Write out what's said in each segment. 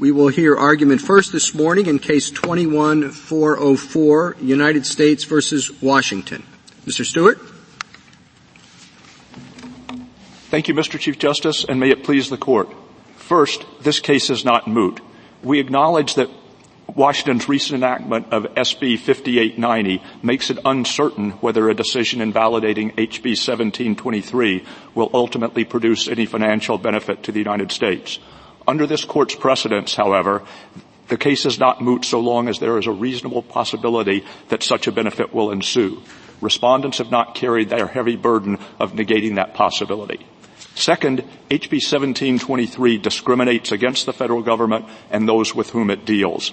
We will hear argument first this morning in case 21404, United States versus Washington. Mr. Stewart? Thank you, Mr. Chief Justice, and may it please the court. First, this case is not moot. We acknowledge that Washington's recent enactment of SB 5890 makes it uncertain whether a decision invalidating HB 1723 will ultimately produce any financial benefit to the United States. Under this court's precedents, however, the case is not moot so long as there is a reasonable possibility that such a benefit will ensue. Respondents have not carried their heavy burden of negating that possibility. Second, HB 1723 discriminates against the federal government and those with whom it deals.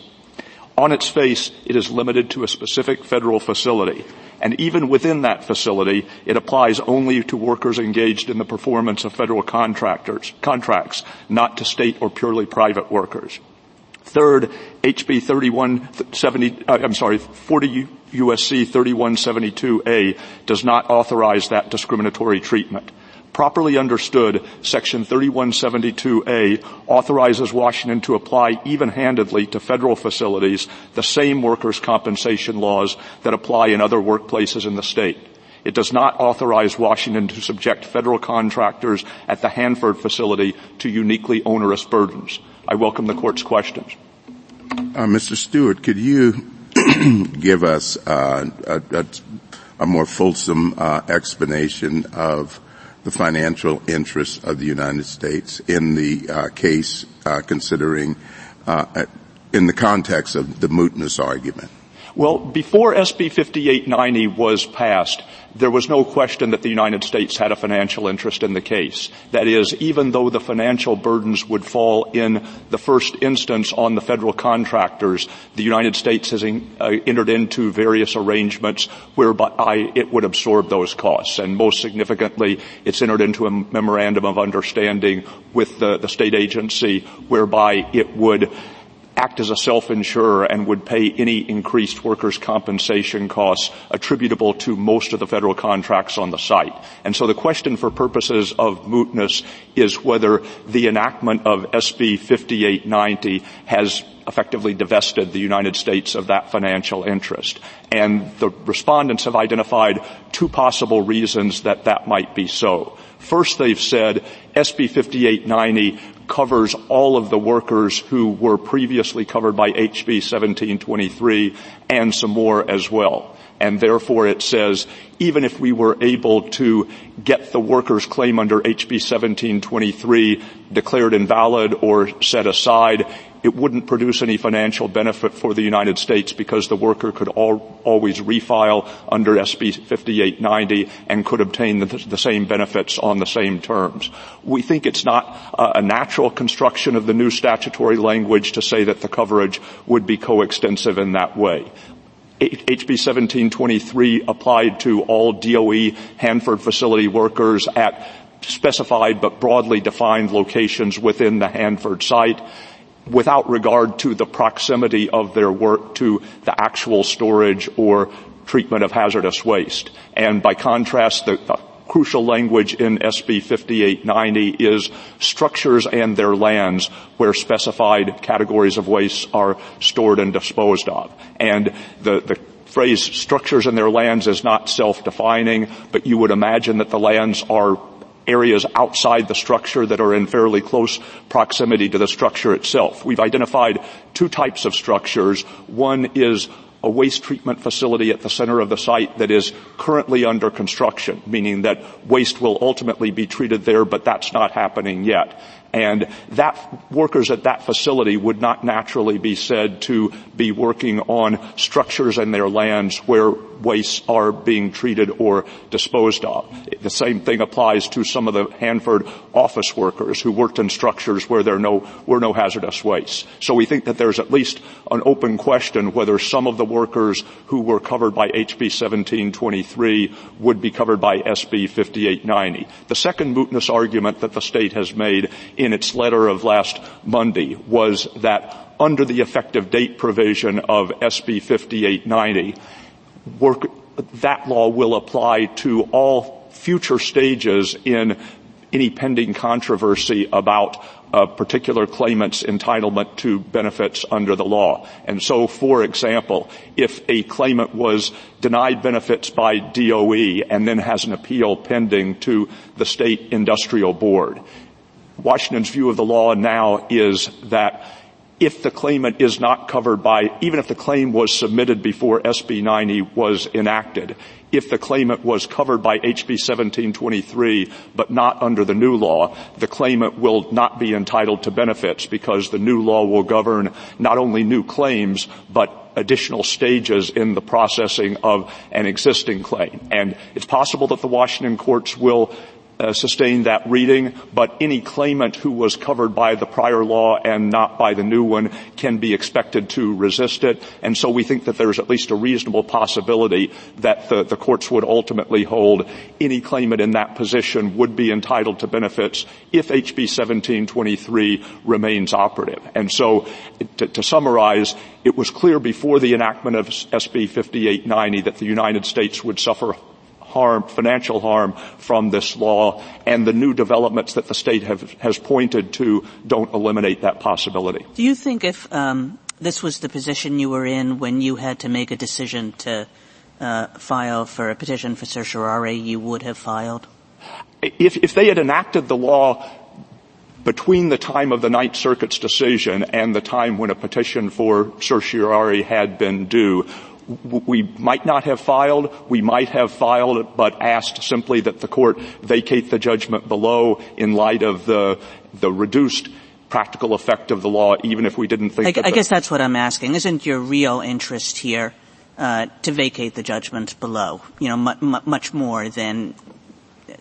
On its face, it is limited to a specific federal facility. And even within that facility, it applies only to workers engaged in the performance of federal contractors, contracts, not to state or purely private workers. Third, HB 3170, uh, I'm sorry, 40 USC 3172A does not authorize that discriminatory treatment. Properly understood, Section 3172A authorizes Washington to apply even-handedly to federal facilities the same workers' compensation laws that apply in other workplaces in the state. It does not authorize Washington to subject federal contractors at the Hanford facility to uniquely onerous burdens. I welcome the court's questions. Uh, Mr. Stewart, could you give us uh, a, a, a, more fulsome uh, explanation of the financial interests of the United States in the uh, case uh, considering uh, in the context of the mootness argument? Well, before SB 5890 was passed, there was no question that the United States had a financial interest in the case. That is, even though the financial burdens would fall in the first instance on the federal contractors, the United States has in, uh, entered into various arrangements whereby it would absorb those costs. And most significantly, it's entered into a memorandum of understanding with the, the state agency whereby it would act as a self-insurer and would pay any increased workers' compensation costs attributable to most of the federal contracts on the site. And so the question for purposes of mootness is whether the enactment of SB 5890 has effectively divested the United States of that financial interest. And the respondents have identified two possible reasons that that might be so. First, they've said SB 5890 covers all of the workers who were previously covered by HB 1723 and some more as well. And therefore it says, even if we were able to get the workers claim under HB 1723 declared invalid or set aside, it wouldn't produce any financial benefit for the United States because the worker could al- always refile under SB 5890 and could obtain the, the, same benefits on the same terms. We think it's not a natural construction of the new statutory language to say that the coverage would be coextensive in that way. HB 1723 applied to all DOE Hanford facility workers at specified but broadly defined locations within the Hanford site without regard to the proximity of their work to the actual storage or treatment of hazardous waste. And by contrast, the, the crucial language in SB 5890 is structures and their lands where specified categories of waste are stored and disposed of. And the, the phrase structures and their lands is not self-defining, but you would imagine that the lands are areas outside the structure that are in fairly close proximity to the structure itself. We've identified two types of structures. One is a waste treatment facility at the center of the site that is currently under construction, meaning that waste will ultimately be treated there, but that's not happening yet. And that workers at that facility would not naturally be said to be working on structures and their lands where wastes are being treated or disposed of. The same thing applies to some of the Hanford office workers who worked in structures where there no, were no hazardous wastes. So we think that there's at least an open question whether some of the workers who were covered by HB 1723 would be covered by SB 5890. The second mootness argument that the state has made in its letter of last Monday was that under the effective date provision of SB 5890, work, that law will apply to all future stages in any pending controversy about a particular claimant's entitlement to benefits under the law. And so, for example, if a claimant was denied benefits by DOE and then has an appeal pending to the state industrial board, Washington's view of the law now is that if the claimant is not covered by, even if the claim was submitted before SB 90 was enacted, if the claimant was covered by HB 1723 but not under the new law, the claimant will not be entitled to benefits because the new law will govern not only new claims but additional stages in the processing of an existing claim. And it's possible that the Washington courts will uh, sustain that reading, but any claimant who was covered by the prior law and not by the new one can be expected to resist it. And so we think that there's at least a reasonable possibility that the, the courts would ultimately hold any claimant in that position would be entitled to benefits if HB 1723 remains operative. And so to, to summarize, it was clear before the enactment of SB 5890 that the United States would suffer harm, financial harm from this law, and the new developments that the state have, has pointed to don't eliminate that possibility. Do you think if um, this was the position you were in when you had to make a decision to uh, file for a petition for certiorari, you would have filed? If, if they had enacted the law between the time of the Ninth Circuit's decision and the time when a petition for certiorari had been due, we might not have filed, we might have filed, but asked simply that the court vacate the judgment below in light of the, the reduced practical effect of the law, even if we didn't think. I, that I guess that's what I'm asking. Isn't your real interest here uh, to vacate the judgment below? You know, mu- much more than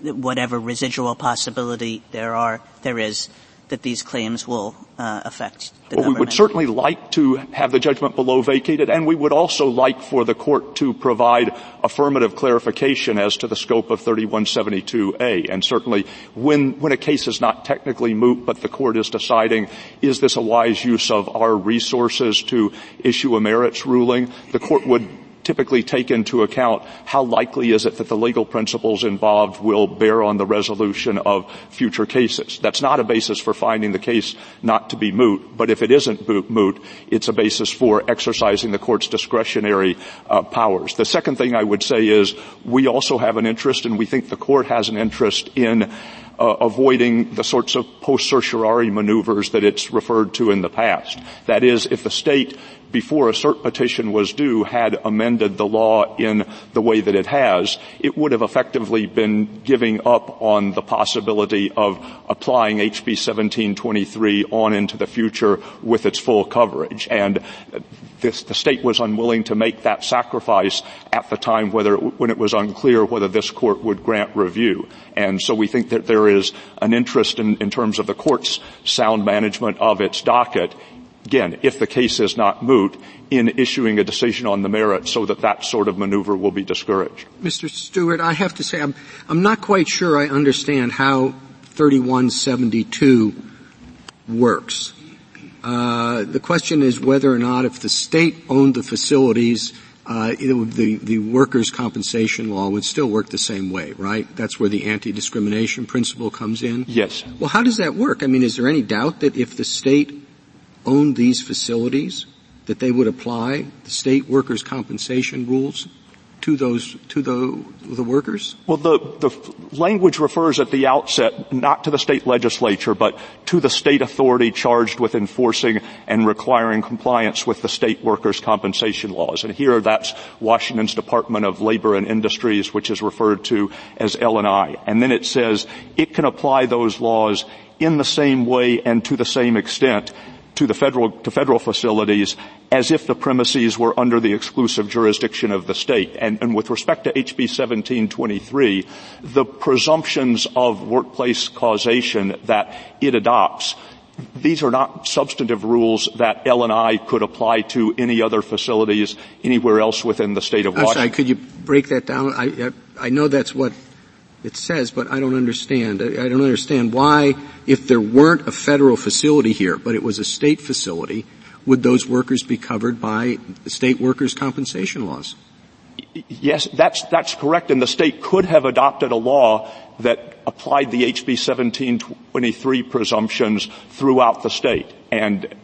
whatever residual possibility there are there is that these claims will uh, affect the well, government? We would certainly like to have the judgment below vacated, and we would also like for the court to provide affirmative clarification as to the scope of 3172A. And certainly, when when a case is not technically moot, but the court is deciding is this a wise use of our resources to issue a merits ruling, the court would typically take into account how likely is it that the legal principles involved will bear on the resolution of future cases. That's not a basis for finding the case not to be moot, but if it isn't moot, it's a basis for exercising the court's discretionary uh, powers. The second thing I would say is we also have an interest and we think the court has an interest in uh, avoiding the sorts of post certiorari maneuvers that it's referred to in the past. That is, if the state before a cert petition was due had amended the law in the way that it has, it would have effectively been giving up on the possibility of applying HB 1723 on into the future with its full coverage. And this, the state was unwilling to make that sacrifice at the time whether, when it was unclear whether this court would grant review. And so we think that there is an interest in, in terms of the court's sound management of its docket again, if the case is not moot, in issuing a decision on the merits so that that sort of maneuver will be discouraged. Mr. Stewart, I have to say I'm, I'm not quite sure I understand how 3172 works. Uh, the question is whether or not if the state owned the facilities, uh, would, the, the workers' compensation law would still work the same way, right? That's where the anti-discrimination principle comes in? Yes. Well, how does that work? I mean, is there any doubt that if the state owned these facilities, that they would apply the state workers' compensation rules to those to the the workers? Well, the the language refers at the outset not to the state legislature, but to the state authority charged with enforcing and requiring compliance with the state workers' compensation laws. And here, that's Washington's Department of Labor and Industries, which is referred to as L&I. And then it says it can apply those laws in the same way and to the same extent to the federal, to federal facilities as if the premises were under the exclusive jurisdiction of the state. And, and with respect to HB 1723, the presumptions of workplace causation that it adopts these are not substantive rules that L&I could apply to any other facilities anywhere else within the state of Washington. Sorry, could you break that down? I, I know that's what it says, but I don't understand. I don't understand why, if there weren't a federal facility here, but it was a state facility, would those workers be covered by state workers' compensation laws? Yes, that's, that's correct. And the state could have adopted a law that applied the HB 1723 presumptions throughout the state. And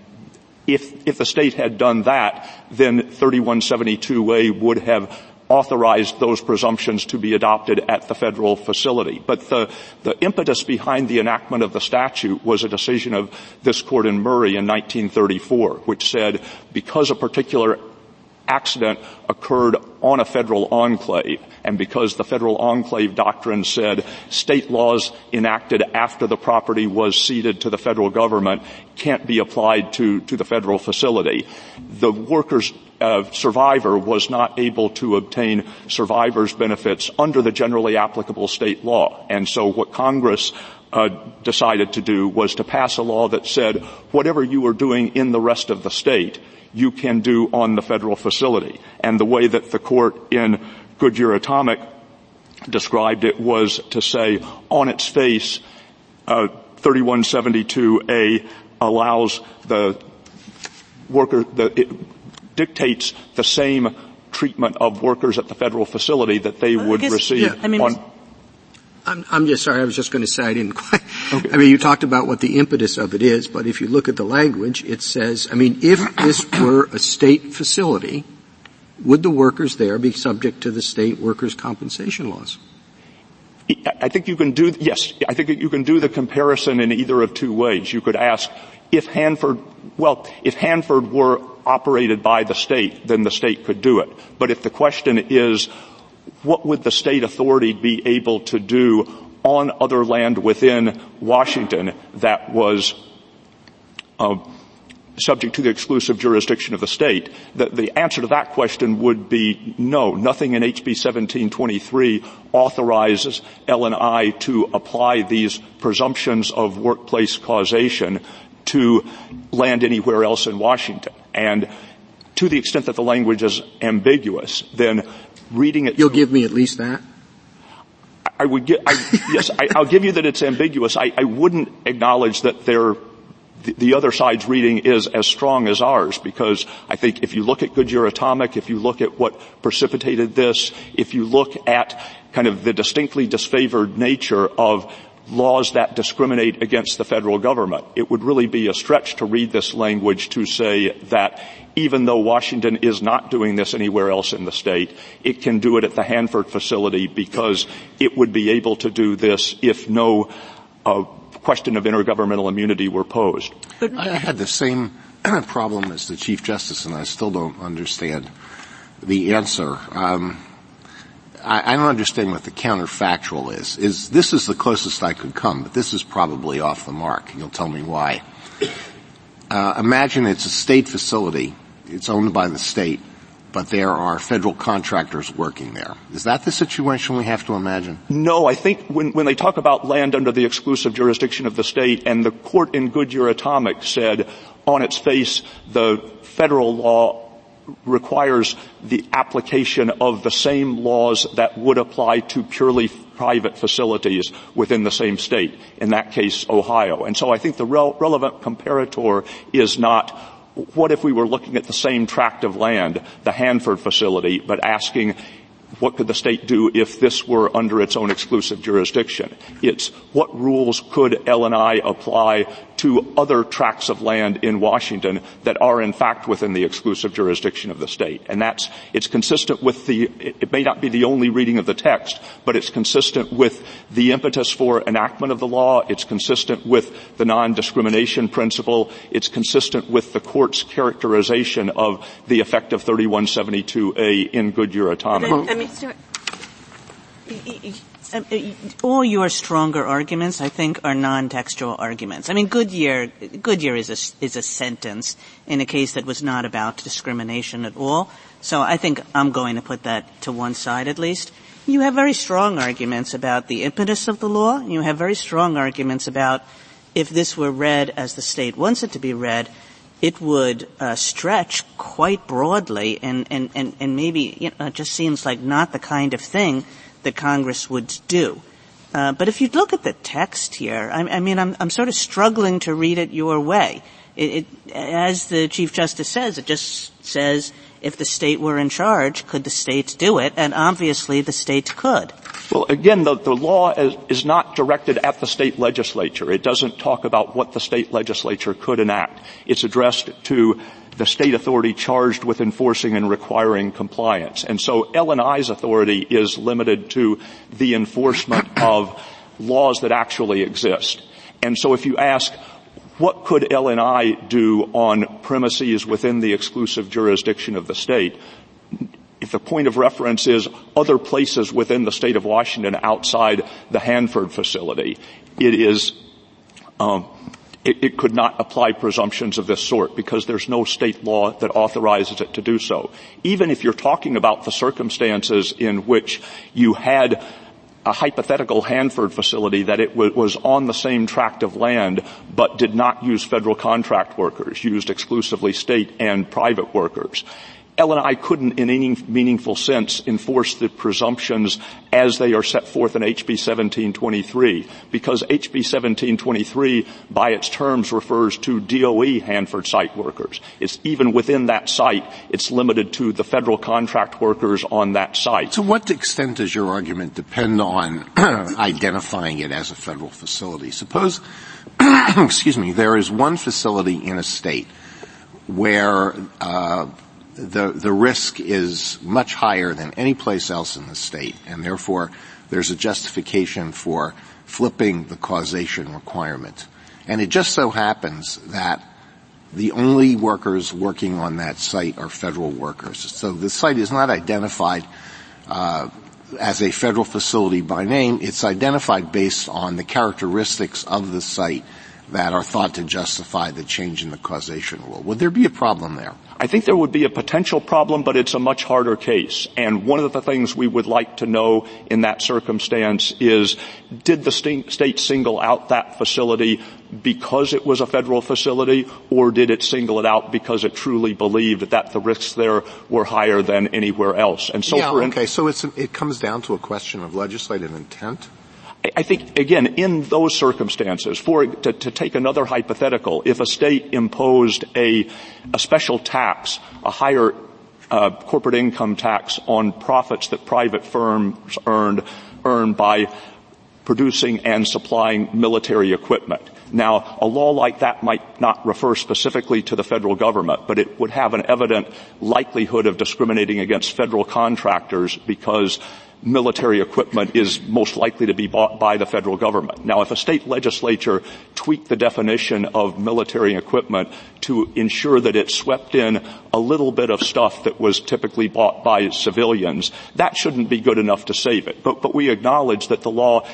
if, if the state had done that, then 3172A would have authorized those presumptions to be adopted at the federal facility. But the, the impetus behind the enactment of the statute was a decision of this court in Murray in 1934, which said because a particular accident occurred on a federal enclave, and because the federal enclave doctrine said state laws enacted after the property was ceded to the federal government can't be applied to, to the federal facility. The workers uh, survivor was not able to obtain survivor's benefits under the generally applicable state law. And so what Congress uh, decided to do was to pass a law that said whatever you are doing in the rest of the state, you can do on the federal facility. And the way that the court in Goodyear Atomic described it was to say on its face, uh, 3172A allows the worker, the, it dictates the same treatment of workers at the federal facility that they would guess, receive yeah, I mean, on, I'm, I'm, just sorry. I was just going to say I didn't quite. Okay. I mean, you talked about what the impetus of it is, but if you look at the language, it says, I mean, if this were a state facility, would the workers there be subject to the state workers' compensation laws? I think you can do, yes, I think you can do the comparison in either of two ways. You could ask if Hanford, well, if Hanford were operated by the state, then the state could do it. But if the question is, what would the state authority be able to do on other land within Washington that was uh, subject to the exclusive jurisdiction of the state? The, the, answer to that question would be no. Nothing in HB 1723 authorizes L&I to apply these presumptions of workplace causation to land anywhere else in Washington. And to the extent that the language is ambiguous, then reading it. You'll give me at least that? I would get, I, yes, I, will give you that it's ambiguous. I, I wouldn't acknowledge that there the, other side's reading is as strong as ours because I think if you look at Goodyear Atomic, if you look at what precipitated this, if you look at kind of the distinctly disfavored nature of laws that discriminate against the federal government, it would really be a stretch to read this language to say that even though Washington is not doing this anywhere else in the state, it can do it at the Hanford facility because it would be able to do this if no uh, question of intergovernmental immunity were posed. But I had the same problem as the Chief Justice, and I still don't understand the answer. Um, I, I, don't understand what the counterfactual is. Is this is the closest I could come, but this is probably off the mark. You'll tell me why. Uh, imagine it's a state facility. It's owned by the state but there are federal contractors working there. Is that the situation we have to imagine? No, I think when, when they talk about land under the exclusive jurisdiction of the state, and the court in Goodyear Atomic said on its face the federal law requires the application of the same laws that would apply to purely private facilities within the same state, in that case Ohio. And so I think the rel- relevant comparator is not what if we were looking at the same tract of land, the Hanford facility, but asking what could the state do if this were under its own exclusive jurisdiction? It's what rules could L&I apply to other tracts of land in Washington that are in fact within the exclusive jurisdiction of the state. And that's, it's consistent with the, it may not be the only reading of the text, but it's consistent with the impetus for enactment of the law. It's consistent with the non-discrimination principle. It's consistent with the court's characterization of the effect of 3172A in Goodyear Atomic. I mean, all your stronger arguments, I think, are non-textual arguments. I mean, Goodyear, Goodyear is a, is a sentence in a case that was not about discrimination at all. So I think I'm going to put that to one side at least. You have very strong arguments about the impetus of the law. You have very strong arguments about if this were read as the state wants it to be read, it would uh, stretch quite broadly and, and, and, and maybe you know, it just seems like not the kind of thing that Congress would do. Uh, but if you look at the text here, I, I mean, I'm, I'm, sort of struggling to read it your way. It, it, as the Chief Justice says, it just says if the state were in charge, could the state do it? And obviously the state could. Well, again, the, the law is, is, not directed at the state legislature. It doesn't talk about what the state legislature could enact. It's addressed to the state authority charged with enforcing and requiring compliance. And so L&I's authority is limited to the enforcement of laws that actually exist. And so if you ask, what could L&I do on premises within the exclusive jurisdiction of the state? If the point of reference is other places within the state of Washington outside the Hanford facility, it is um, it, could not apply presumptions of this sort because there's no state law that authorizes it to do so. Even if you're talking about the circumstances in which you had a hypothetical Hanford facility that it was on the same tract of land but did not use federal contract workers, used exclusively state and private workers. L&I couldn't in any meaningful sense enforce the presumptions as they are set forth in HB 1723 because HB 1723 by its terms refers to DOE Hanford site workers. It's even within that site, it's limited to the federal contract workers on that site. To what extent does your argument depend on identifying it as a federal facility? Suppose, excuse me, there is one facility in a state where uh, the, the risk is much higher than any place else in the state, and therefore there's a justification for flipping the causation requirement. And it just so happens that the only workers working on that site are federal workers. So the site is not identified uh, as a federal facility by name. It's identified based on the characteristics of the site that are thought to justify the change in the causation rule. Would there be a problem there? I think there would be a potential problem, but it's a much harder case. And one of the things we would like to know in that circumstance is, did the state single out that facility because it was a federal facility, or did it single it out because it truly believed that the risks there were higher than anywhere else? And so, yeah, okay. So it comes down to a question of legislative intent. I think, again, in those circumstances, for to, to, take another hypothetical, if a state imposed a, a special tax, a higher uh, corporate income tax on profits that private firms earned earn by producing and supplying military equipment. Now, a law like that might not refer specifically to the federal government, but it would have an evident likelihood of discriminating against federal contractors because military equipment is most likely to be bought by the federal government. Now, if a state legislature tweaked the definition of military equipment to ensure that it swept in a little bit of stuff that was typically bought by civilians, that shouldn't be good enough to save it. But, but we acknowledge that the law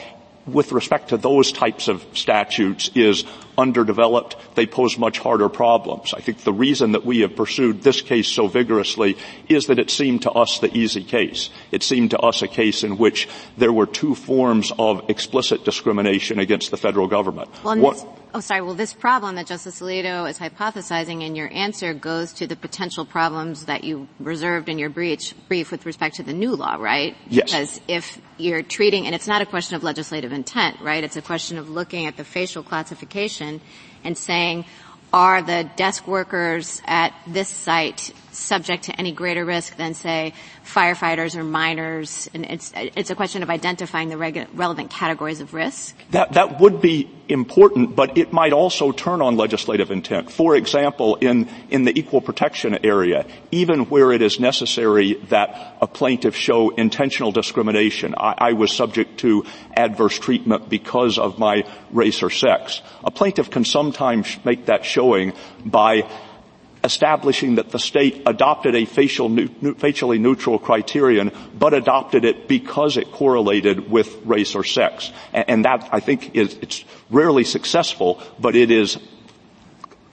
with respect to those types of statutes is underdeveloped. They pose much harder problems. I think the reason that we have pursued this case so vigorously is that it seemed to us the easy case. It seemed to us a case in which there were two forms of explicit discrimination against the federal government. Well, oh, sorry. Well, this problem that Justice Alito is hypothesizing in your answer goes to the potential problems that you reserved in your brief, brief with respect to the new law, right? Yes. Because if you're treating, and it's not a question of legislative intent, right? It's a question of looking at the facial classification and saying, are the desk workers at this site subject to any greater risk than, say, firefighters or miners? And it's, it's a question of identifying the regu- relevant categories of risk. That, that would be important, but it might also turn on legislative intent. For example, in, in the equal protection area, even where it is necessary that a plaintiff show intentional discrimination, I, I was subject to adverse treatment because of my race or sex. A plaintiff can sometimes make that showing by establishing that the state adopted a facial, facially neutral criterion, but adopted it because it correlated with race or sex. And, and that, I think, is, it's rarely successful, but it is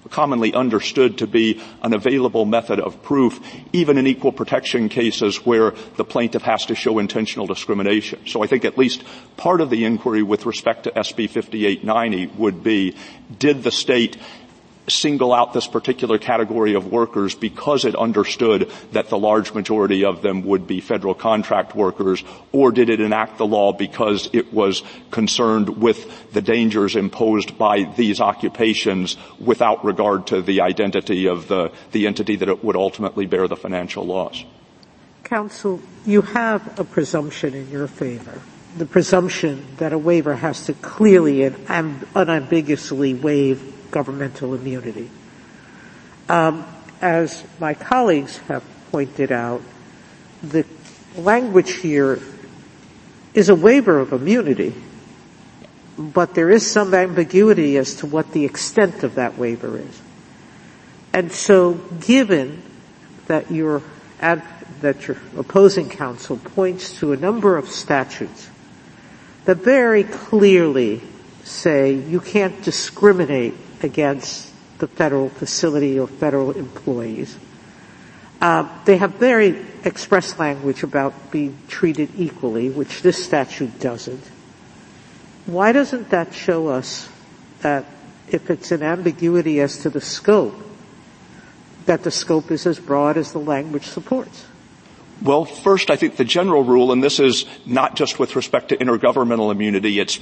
commonly understood to be an available method of proof, even in equal protection cases where the plaintiff has to show intentional discrimination. So I think at least part of the inquiry with respect to SB 5890 would be, did the state single out this particular category of workers because it understood that the large majority of them would be federal contract workers, or did it enact the law because it was concerned with the dangers imposed by these occupations without regard to the identity of the, the entity that it would ultimately bear the financial loss? Counsel, you have a presumption in your favor. The presumption that a waiver has to clearly and unambiguously waive governmental immunity. Um, as my colleagues have pointed out, the language here is a waiver of immunity, but there is some ambiguity as to what the extent of that waiver is. And so given that your, that your opposing counsel points to a number of statutes that very clearly say you can't discriminate against the federal facility or federal employees. Uh, they have very express language about being treated equally, which this statute doesn't. Why doesn't that show us that if it's an ambiguity as to the scope, that the scope is as broad as the language supports? Well, first, I think the general rule, and this is not just with respect to intergovernmental immunity, it's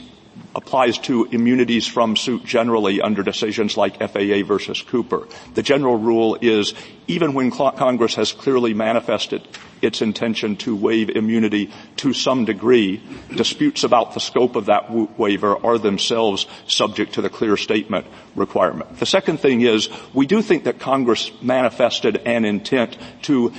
applies to immunities from suit generally under decisions like FAA versus Cooper. The general rule is even when Congress has clearly manifested its intention to waive immunity to some degree, disputes about the scope of that waiver are themselves subject to the clear statement requirement. The second thing is we do think that Congress manifested an intent to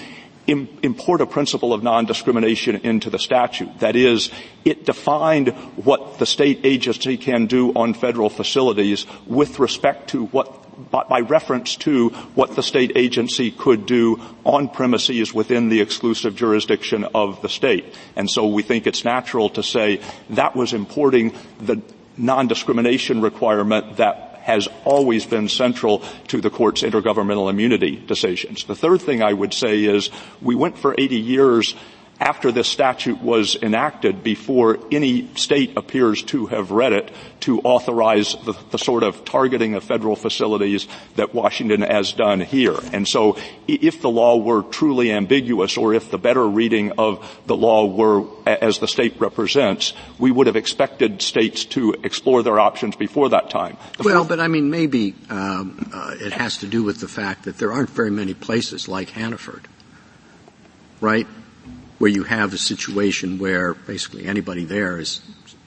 import a principle of non-discrimination into the statute. That is, it defined what the state agency can do on federal facilities with respect to what by reference to what the state agency could do on premises within the exclusive jurisdiction of the state. And so we think it's natural to say that was importing the non-discrimination requirement that has always been central to the court's intergovernmental immunity decisions. The third thing I would say is we went for 80 years after this statute was enacted before any state appears to have read it to authorize the, the, sort of targeting of federal facilities that Washington has done here. And so if the law were truly ambiguous or if the better reading of the law were as the state represents, we would have expected states to explore their options before that time. The well, but I mean maybe um, uh, it has to do with the fact that there aren't very many places like Hanford, right? Where you have a situation where basically anybody there is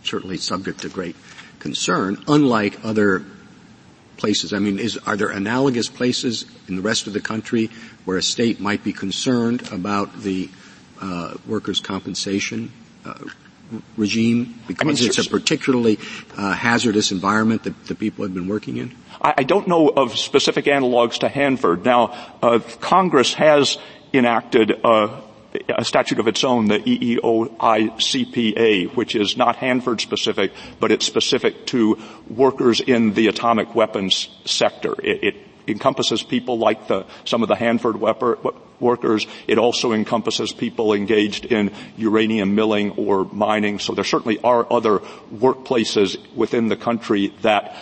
certainly subject to great concern, unlike other places. I mean, is, are there analogous places in the rest of the country where a state might be concerned about the uh, workers' compensation uh, regime because I mean, it's a particularly uh, hazardous environment that the people have been working in? I, I don't know of specific analogs to Hanford. Now, uh, Congress has enacted uh, a statute of its own, the EEOICPA, which is not Hanford specific, but it's specific to workers in the atomic weapons sector. It, it encompasses people like the, some of the Hanford workers. It also encompasses people engaged in uranium milling or mining. So there certainly are other workplaces within the country that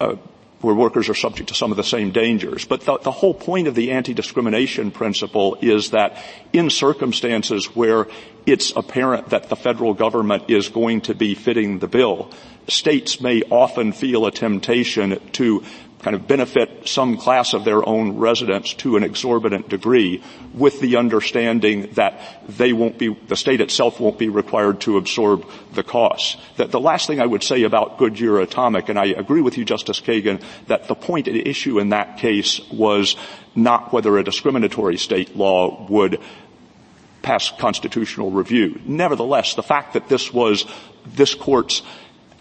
uh, where workers are subject to some of the same dangers. But the, the whole point of the anti-discrimination principle is that in circumstances where it's apparent that the federal government is going to be fitting the bill, states may often feel a temptation to kind of benefit some class of their own residents to an exorbitant degree with the understanding that they won't be, the state itself won't be required to absorb the costs. That the last thing I would say about Goodyear Atomic, and I agree with you, Justice Kagan, that the point at issue in that case was not whether a discriminatory state law would pass constitutional review. Nevertheless, the fact that this was this court's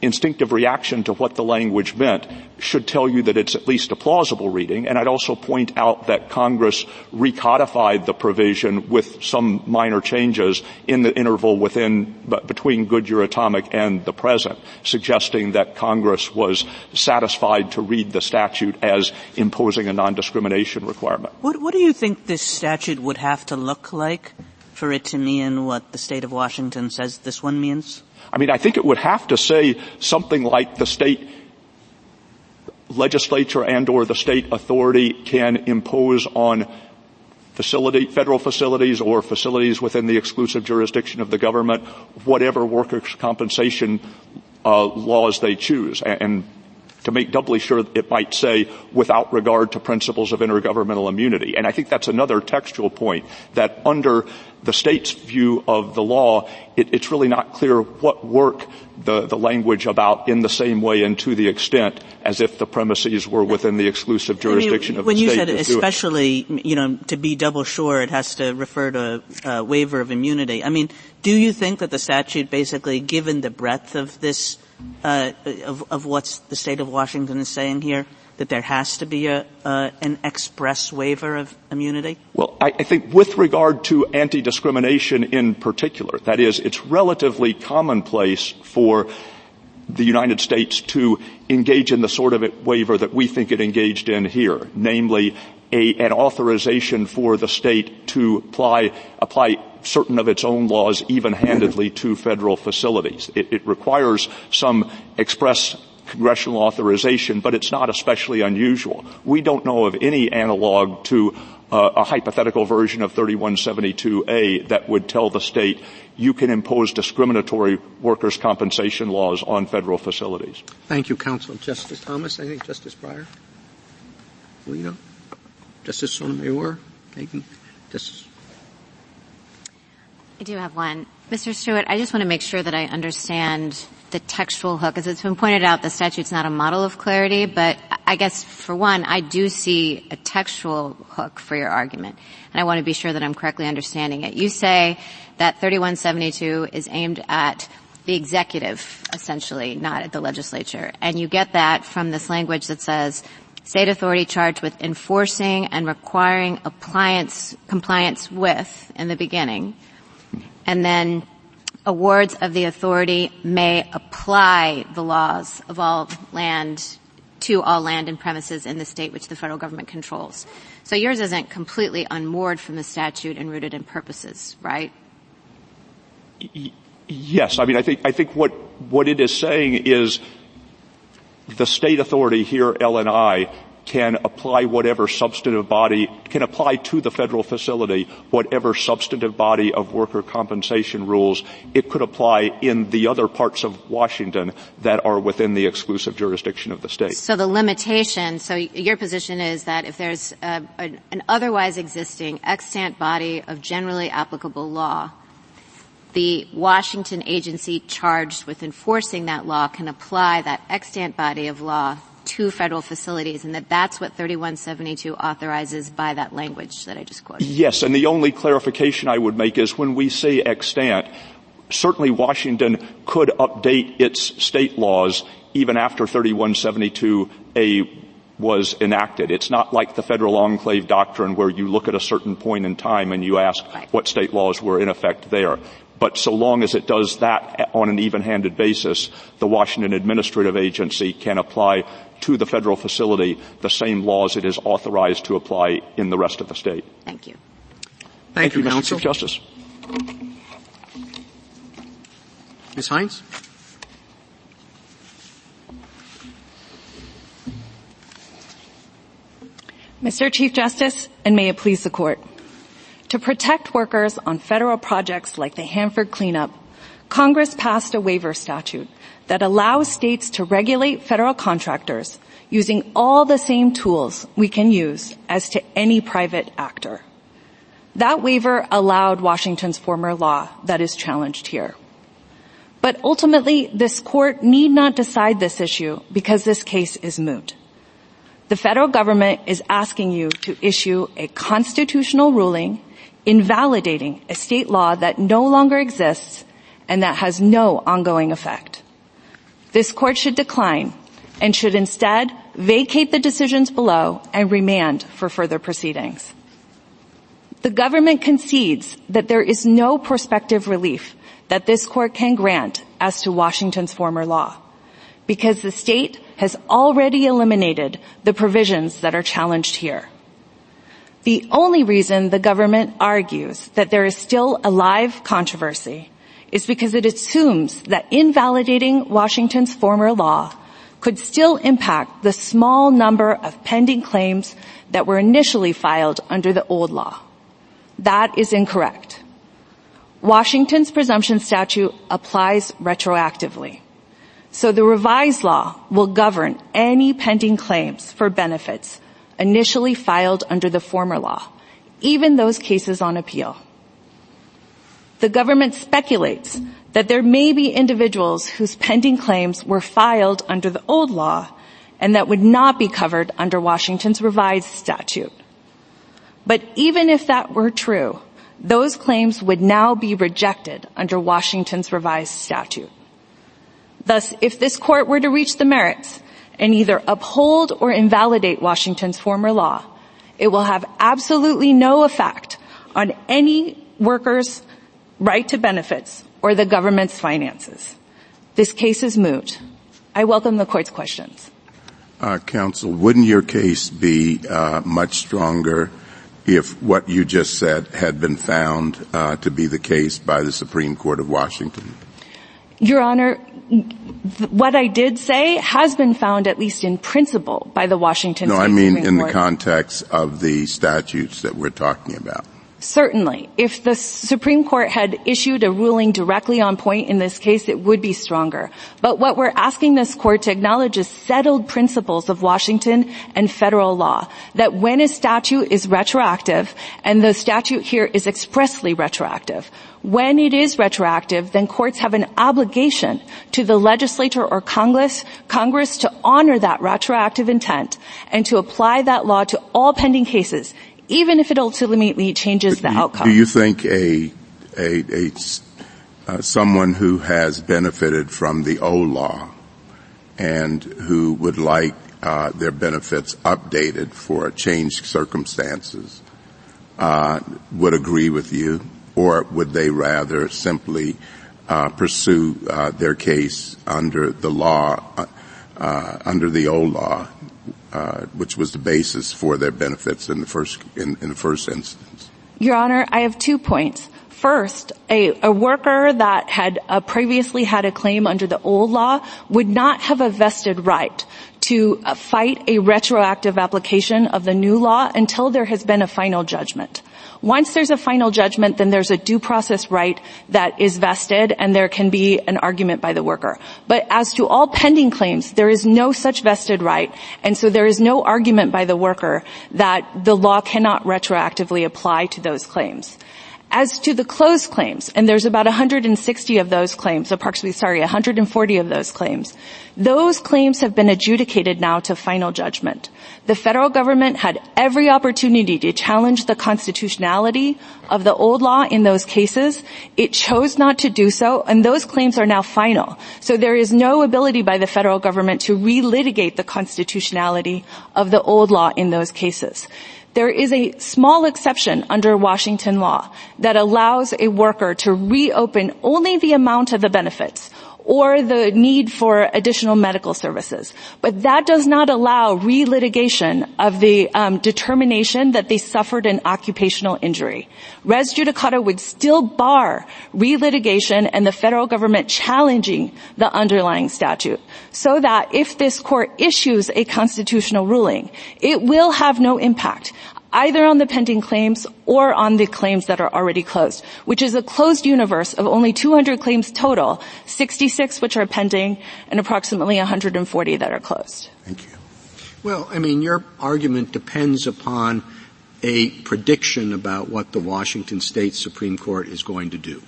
instinctive reaction to what the language meant should tell you that it's at least a plausible reading. And I'd also point out that Congress recodified the provision with some minor changes in the interval within, between Goodyear Atomic and the present, suggesting that Congress was satisfied to read the statute as imposing a non-discrimination requirement. What, what do you think this statute would have to look like for it to mean what the state of Washington says this one means? I mean, I think it would have to say something like the state legislature and or the state authority can impose on facility, federal facilities or facilities within the exclusive jurisdiction of the government, whatever workers' compensation uh, laws they choose. And to make doubly sure it might say without regard to principles of intergovernmental immunity. And I think that's another textual point that under the state's view of the law, it, it's really not clear what work the, the language about in the same way and to the extent as if the premises were within the exclusive jurisdiction I mean, of the state. When you said especially, you know, to be double sure, it has to refer to a waiver of immunity. I mean, do you think that the statute basically, given the breadth of this, uh, of, of what the state of Washington is saying here, that there has to be a, uh, an express waiver of immunity? Well, I, I think with regard to anti-discrimination in particular, that is, it's relatively commonplace for the United States to engage in the sort of waiver that we think it engaged in here, namely a, an authorization for the state to apply, apply certain of its own laws even-handedly to federal facilities. It, it requires some express congressional authorization, but it's not especially unusual. We don't know of any analog to uh, a hypothetical version of 3172A that would tell the state you can impose discriminatory workers' compensation laws on federal facilities. Thank you, counsel. Justice Thomas, I think Justice Breyer? Alito? Justice Sotomayor? Kagan? Justice I do have one. Mr. Stewart, I just want to make sure that I understand the textual hook. As it's been pointed out, the statute's not a model of clarity, but I guess for one, I do see a textual hook for your argument. And I want to be sure that I'm correctly understanding it. You say that 3172 is aimed at the executive, essentially, not at the legislature. And you get that from this language that says state authority charged with enforcing and requiring appliance, compliance with in the beginning. And then awards of the authority may apply the laws of all land to all land and premises in the state which the federal government controls. So yours isn't completely unmoored from the statute and rooted in purposes, right? Yes. I mean, I think, I think what, what it is saying is the state authority here, L&I, can apply whatever substantive body, can apply to the federal facility whatever substantive body of worker compensation rules it could apply in the other parts of Washington that are within the exclusive jurisdiction of the state. So the limitation, so your position is that if there's a, an otherwise existing extant body of generally applicable law, the Washington agency charged with enforcing that law can apply that extant body of law to federal facilities and that that's what 3172 authorizes by that language that I just quoted. Yes, and the only clarification I would make is when we say extant, certainly Washington could update its state laws even after 3172A was enacted. It's not like the federal enclave doctrine where you look at a certain point in time and you ask right. what state laws were in effect there. But so long as it does that on an even-handed basis, the Washington Administrative Agency can apply to the federal facility the same laws it is authorized to apply in the rest of the state. Thank you. Thank, Thank you, Mr. Chief Justice. Ms. Heintz? Mr. Chief Justice, and may it please the court. To protect workers on federal projects like the Hanford cleanup, Congress passed a waiver statute that allows states to regulate federal contractors using all the same tools we can use as to any private actor. That waiver allowed Washington's former law that is challenged here. But ultimately, this court need not decide this issue because this case is moot. The federal government is asking you to issue a constitutional ruling invalidating a state law that no longer exists and that has no ongoing effect. This court should decline and should instead vacate the decisions below and remand for further proceedings. The government concedes that there is no prospective relief that this court can grant as to Washington's former law because the state has already eliminated the provisions that are challenged here. The only reason the government argues that there is still a live controversy is because it assumes that invalidating Washington's former law could still impact the small number of pending claims that were initially filed under the old law. That is incorrect. Washington's presumption statute applies retroactively. So the revised law will govern any pending claims for benefits initially filed under the former law, even those cases on appeal. The government speculates that there may be individuals whose pending claims were filed under the old law and that would not be covered under Washington's revised statute. But even if that were true, those claims would now be rejected under Washington's revised statute. Thus, if this court were to reach the merits and either uphold or invalidate Washington's former law, it will have absolutely no effect on any worker's right to benefits or the government's finances. This case is moot. I welcome the court's questions. Uh, counsel, wouldn't your case be uh, much stronger if what you just said had been found uh, to be the case by the Supreme Court of Washington? Your Honor, th- what I did say has been found, at least in principle, by the Washington. No, State I mean Supreme in Court. the context of the statutes that we're talking about. Certainly. If the Supreme Court had issued a ruling directly on point in this case, it would be stronger. But what we're asking this court to acknowledge is settled principles of Washington and federal law. That when a statute is retroactive, and the statute here is expressly retroactive, when it is retroactive, then courts have an obligation to the legislature or Congress, Congress to honor that retroactive intent and to apply that law to all pending cases, even if it ultimately changes the outcome. Do you think a, a, a uh, someone who has benefited from the old law and who would like uh, their benefits updated for changed circumstances uh, would agree with you, or would they rather simply uh, pursue uh, their case under the law, uh, under the old law, uh, which was the basis for their benefits in the first in, in the first instance. Your Honor, I have two points. First, a, a worker that had uh, previously had a claim under the old law would not have a vested right to uh, fight a retroactive application of the new law until there has been a final judgment. Once there's a final judgment, then there's a due process right that is vested and there can be an argument by the worker. But as to all pending claims, there is no such vested right and so there is no argument by the worker that the law cannot retroactively apply to those claims. As to the closed claims, and there's about 160 of those claims, approximately, sorry, 140 of those claims, those claims have been adjudicated now to final judgment. The federal government had every opportunity to challenge the constitutionality of the old law in those cases. It chose not to do so, and those claims are now final. So there is no ability by the federal government to relitigate the constitutionality of the old law in those cases there is a small exception under Washington law that allows a worker to reopen only the amount of the benefits or the need for additional medical services. But that does not allow relitigation of the um, determination that they suffered an occupational injury. Res judicata would still bar relitigation and the federal government challenging the underlying statute. So that if this court issues a constitutional ruling, it will have no impact either on the pending claims or on the claims that are already closed, which is a closed universe of only 200 claims total, 66 which are pending, and approximately 140 that are closed. Thank you. Well, I mean, your argument depends upon a prediction about what the Washington State Supreme Court is going to do.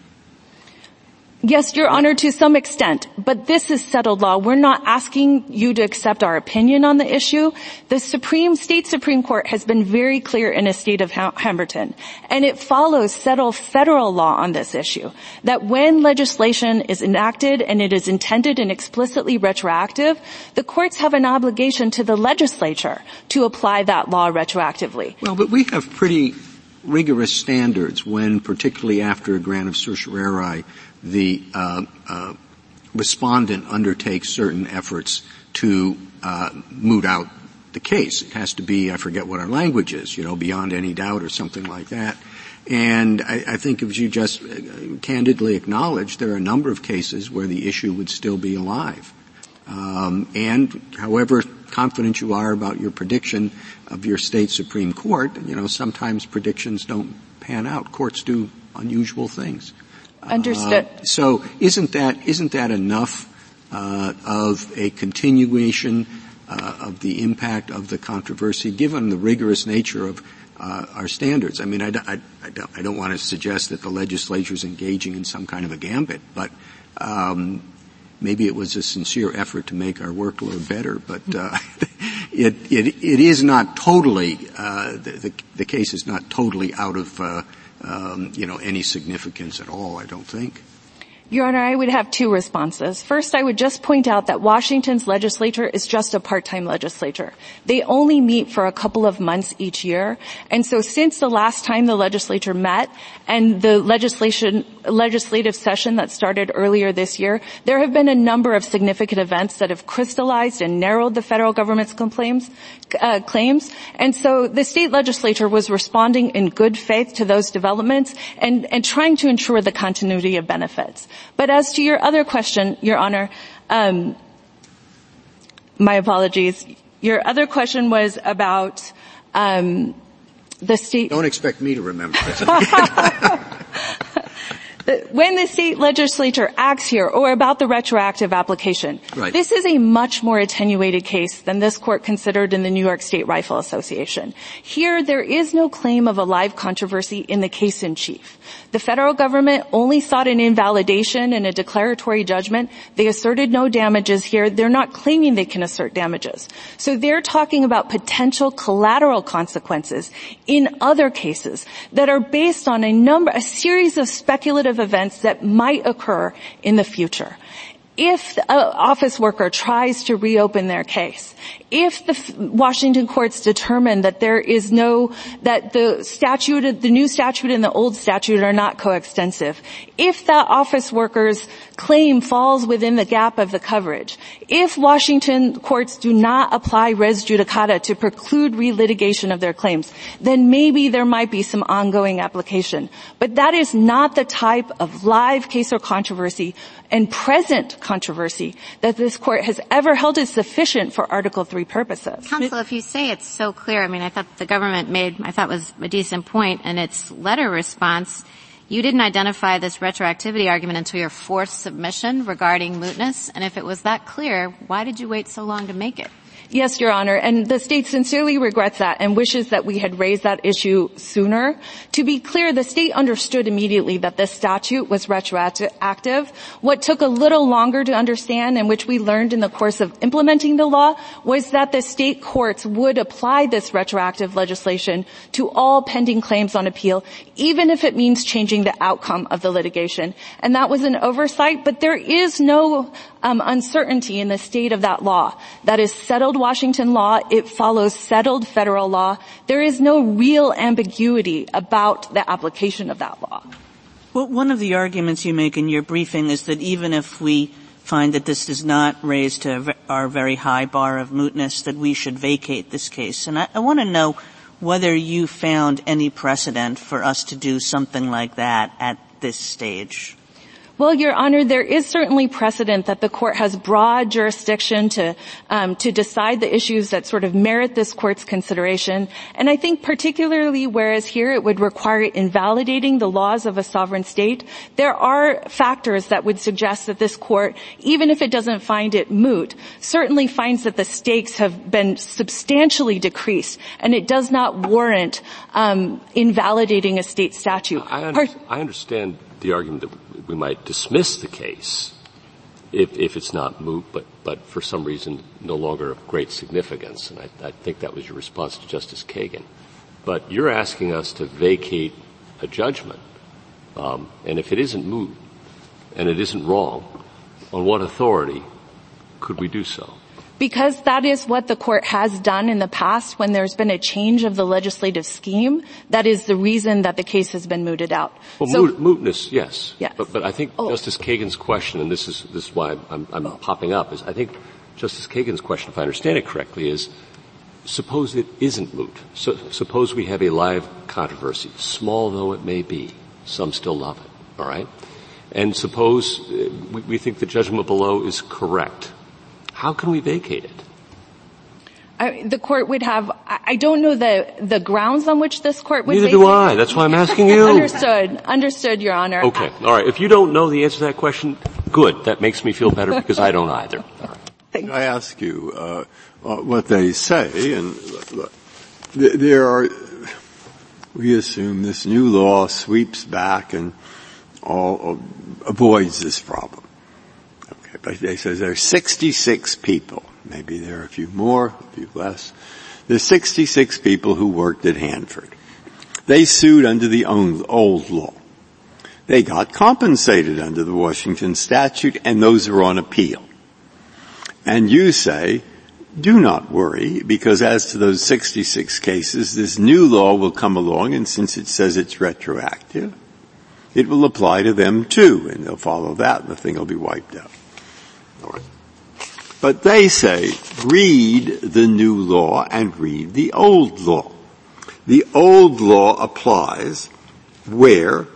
Yes, Your Honor, to some extent, but this is settled law. We're not asking you to accept our opinion on the issue. The Supreme, State Supreme Court has been very clear in a state of Hambleton, and it follows settled federal law on this issue, that when legislation is enacted and it is intended and explicitly retroactive, the courts have an obligation to the legislature to apply that law retroactively. Well, but we have pretty rigorous standards when, particularly after a grant of certiorari, the uh, uh, respondent undertakes certain efforts to uh, moot out the case. It has to be, I forget what our language is, you know, beyond any doubt or something like that. And I, I think as you just candidly acknowledged, there are a number of cases where the issue would still be alive. Um, and however confident you are about your prediction of your state Supreme Court, you know, sometimes predictions don't pan out. Courts do unusual things. Understood. Uh, so isn't that, isn't that enough, uh, of a continuation, uh, of the impact of the controversy given the rigorous nature of uh, our standards. I mean, I, I, I, don't, I, don't, want to suggest that the legislature is engaging in some kind of a gambit, but um, maybe it was a sincere effort to make our workload better. But uh, it, it, it is not totally uh, the, the, the, case is not totally out of uh, um, you know any significance at all. I don't think. Your Honor, I would have two responses. First, I would just point out that Washington's legislature is just a part-time legislature. They only meet for a couple of months each year. And so since the last time the legislature met and the legislation, legislative session that started earlier this year, there have been a number of significant events that have crystallized and narrowed the federal government's complaints, uh, claims. And so the state legislature was responding in good faith to those developments and, and trying to ensure the continuity of benefits. But as to your other question, Your Honor, um, my apologies. Your other question was about um, the state. Don't expect me to remember. when the state legislature acts here or about the retroactive application, right. this is a much more attenuated case than this court considered in the New York State Rifle Association. Here, there is no claim of a live controversy in the case in chief. The federal government only sought an invalidation and a declaratory judgment. They asserted no damages here. They're not claiming they can assert damages. So they're talking about potential collateral consequences in other cases that are based on a number, a series of speculative events that might occur in the future. If an uh, office worker tries to reopen their case, if the Washington courts determine that there is no, that the statute, the new statute and the old statute are not coextensive, if that office worker's claim falls within the gap of the coverage, if Washington courts do not apply res judicata to preclude relitigation of their claims, then maybe there might be some ongoing application. But that is not the type of live case or controversy and present controversy that this court has ever held is sufficient for Article 3 purposes. Counsel, if you say it's so clear, I mean, I thought the government made, I thought was a decent point in its letter response. You didn't identify this retroactivity argument until your fourth submission regarding mootness, and if it was that clear, why did you wait so long to make it? Yes, Your Honor, and the state sincerely regrets that and wishes that we had raised that issue sooner. To be clear, the state understood immediately that this statute was retroactive. What took a little longer to understand and which we learned in the course of implementing the law was that the state courts would apply this retroactive legislation to all pending claims on appeal, even if it means changing the outcome of the litigation. And that was an oversight, but there is no um, uncertainty in the state of that law. That is settled Washington law. It follows settled federal law. There is no real ambiguity about the application of that law. Well, one of the arguments you make in your briefing is that even if we find that this does not raise to our very high bar of mootness, that we should vacate this case. And I, I want to know whether you found any precedent for us to do something like that at this stage. Well, Your Honor, there is certainly precedent that the court has broad jurisdiction to um, to decide the issues that sort of merit this court's consideration. And I think particularly whereas here it would require invalidating the laws of a sovereign state, there are factors that would suggest that this court, even if it doesn't find it moot, certainly finds that the stakes have been substantially decreased, and it does not warrant um, invalidating a state statute. I, I understand the argument that we might dismiss the case if, if it's not moot, but, but for some reason no longer of great significance. And I, I think that was your response to Justice Kagan. But you're asking us to vacate a judgment. Um, and if it isn't moot and it isn't wrong, on what authority could we do so? Because that is what the court has done in the past when there's been a change of the legislative scheme. That is the reason that the case has been mooted out. Well, so, moot, mootness, yes. yes. But, but I think oh. Justice Kagan's question, and this is, this is why I'm, I'm oh. popping up, is I think Justice Kagan's question, if I understand it correctly, is suppose it isn't moot. So, suppose we have a live controversy, small though it may be. Some still love it, all right? And suppose uh, we, we think the judgment below is correct how can we vacate it? I, the court would have, I don't know the, the grounds on which this court would Neither vacate. do I. That's why I'm asking you. understood. Understood, Your Honor. Okay. All right. If you don't know the answer to that question, good. That makes me feel better because I don't either. I ask you uh, uh, what they say, and uh, there are. We assume this new law sweeps back and all uh, avoids this problem. They say there are 66 people. Maybe there are a few more, a few less. There's 66 people who worked at Hanford. They sued under the old law. They got compensated under the Washington statute, and those are on appeal. And you say, do not worry, because as to those 66 cases, this new law will come along, and since it says it's retroactive, it will apply to them too, and they'll follow that, and the thing will be wiped out. But they say, read the new law and read the old law. The old law applies where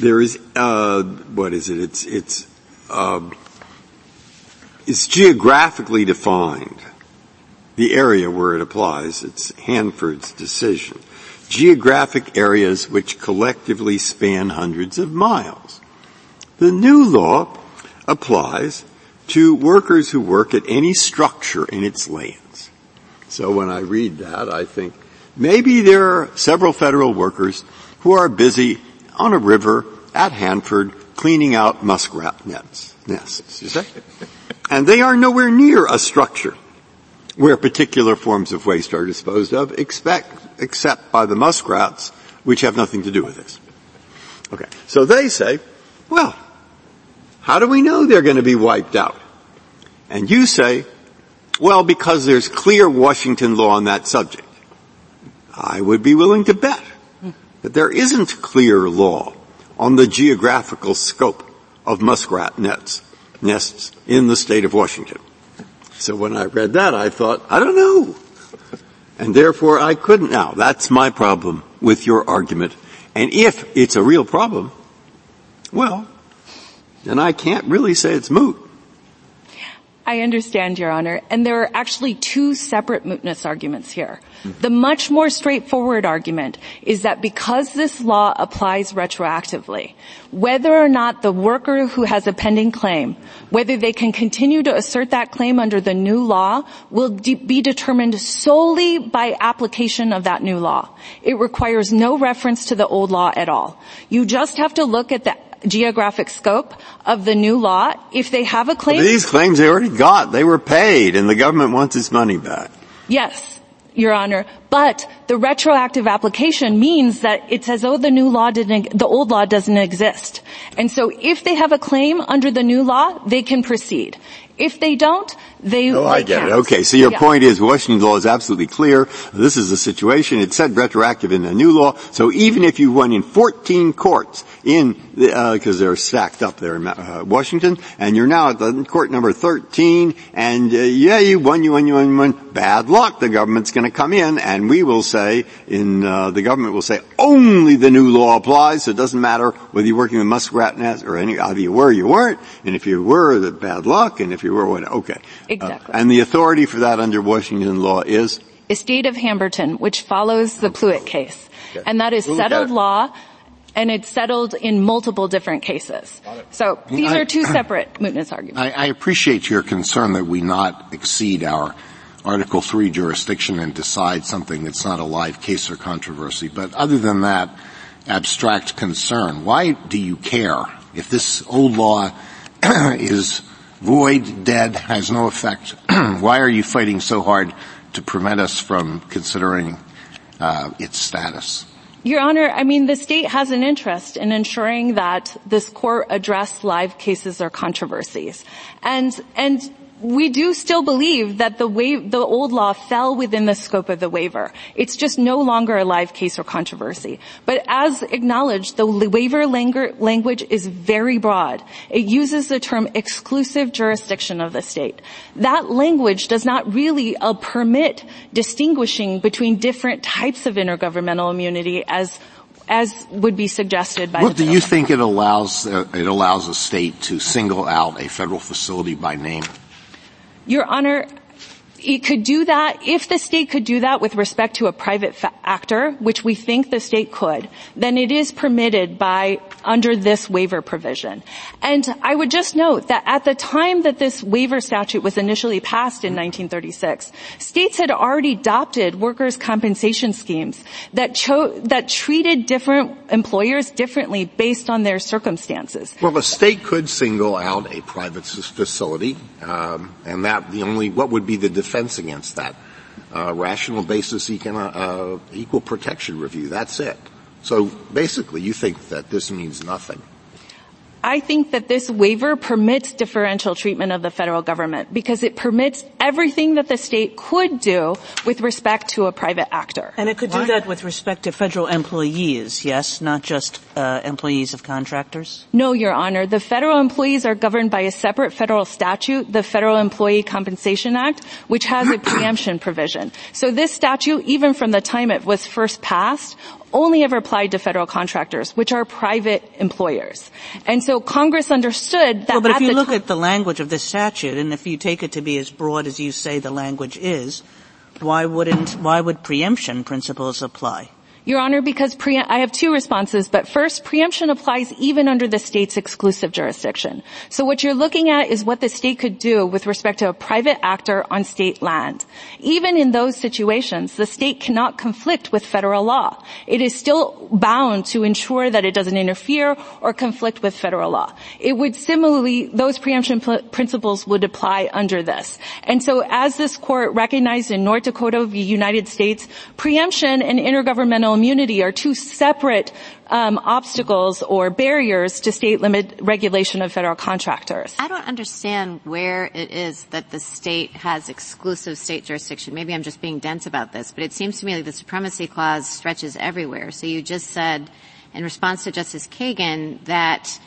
there is, uh, what is it? It's, it's, um, it's geographically defined. The area where it applies, it's Hanford's decision. Geographic areas which collectively span hundreds of miles. The new law applies to workers who work at any structure in its lands. So when I read that, I think maybe there are several federal workers who are busy on a river at Hanford cleaning out muskrat nets, nests, you see? And they are nowhere near a structure where particular forms of waste are disposed of, expect, except by the muskrats, which have nothing to do with this. Okay. So they say, well, how do we know they're going to be wiped out? And you say, well, because there's clear Washington law on that subject. I would be willing to bet that there isn't clear law on the geographical scope of muskrat nets nests in the state of Washington. So when I read that, I thought, I don't know. And therefore I couldn't now. That's my problem with your argument. And if it's a real problem, well, then I can't really say it's moot. I understand, Your Honor. And there are actually two separate mootness arguments here. The much more straightforward argument is that because this law applies retroactively, whether or not the worker who has a pending claim, whether they can continue to assert that claim under the new law will de- be determined solely by application of that new law. It requires no reference to the old law at all. You just have to look at the geographic scope of the new law. If they have a claim. But these claims they already got. They were paid and the government wants its money back. Yes. Your Honor, but the retroactive application means that it's as though the new law didn't, the old law doesn't exist. And so if they have a claim under the new law, they can proceed. If they don't, they. Oh, I get can't. it. Okay, so your Yeah. point is Washington law is absolutely clear. This is the situation. It said retroactive in the new law. So even if you won in 14 courts in because uh, they're stacked up there in uh, Washington, and you're now at the court number 13, and uh, yeah, you won, you won, you won, you won. Bad luck. The government's going to come in, and we will say in uh, the government will say only the new law applies. So it doesn't matter whether you're working with muskrat nets or any either you were, or you weren't, and if you were, the bad luck, and if you were, what? Okay. Exactly. Uh, and the authority for that under Washington law is? Estate of Hambleton, which follows the Pluitt case. And that is We'll settled law, and it's settled in multiple different cases. So these I- are two separate mootness arguments. I, I appreciate your concern that we not exceed our Article 3 jurisdiction and decide something that's not a live case or controversy. But other than that abstract concern, why do you care if this old law is void, dead, has no effect? why are you fighting so hard to prevent us from considering uh, its status? Your Honor, I mean, the state has an interest in ensuring that this court address live cases or controversies. And, and we do still believe that the wa- the old law fell within the scope of the waiver. It's just no longer a live case or controversy. But as acknowledged, the waiver lang- language is very broad. It uses the term exclusive jurisdiction of the state. That language does not really uh, permit distinguishing between different types of intergovernmental immunity as as would be suggested by the What do you think it allows? Uh, it allows a state to single out a federal facility by name. Your Honor, it could do that, if the state could do that with respect to a private fa- actor, which we think the state could, then it is permitted by, under this waiver provision. And I would just note that at the time that this waiver statute was initially passed in 1936, states had already adopted workers' compensation schemes that cho- that treated different employers differently based on their circumstances. Well, the state could single out a private facility, um, and that the only what would be the defense against that? Uh, rational basis econ- uh, equal protection review. That's it. So basically, you think that this means nothing. I think that this waiver permits differential treatment of the federal government because it permits everything that the state could do with respect to a private actor. And it could do that with respect to federal employees, yes, not just uh, employees of contractors? No, Your Honor. The federal employees are governed by a separate federal statute, the Federal Employee Compensation Act, which has a preemption provision. So this statute, even from the time it was first passed, only ever applied to federal contractors, which are private employers. And so Congress understood that. Well, but if you look t- at the language of this statute, and if you take it to be as broad as you say the language is, why wouldn't why would preemption principles apply? Your Honor, because pre- I have two responses, but first, preemption applies even under the state's exclusive jurisdiction. So what you're looking at is what the state could do with respect to a private actor on state land. Even in those situations, the state cannot conflict with federal law. It is still bound to ensure that it doesn't interfere or conflict with federal law. It would similarly, those preemption pl- principles would apply under this. And so as this court recognized in North Dakota v. United States, preemption and intergovernmental immunity are two separate um, obstacles or barriers to state limit regulation of federal contractors. I don't understand where it is that the state has exclusive state jurisdiction. Maybe I'm just being dense about this, but it seems to me like the supremacy clause stretches everywhere. So you just said in response to Justice Kagan that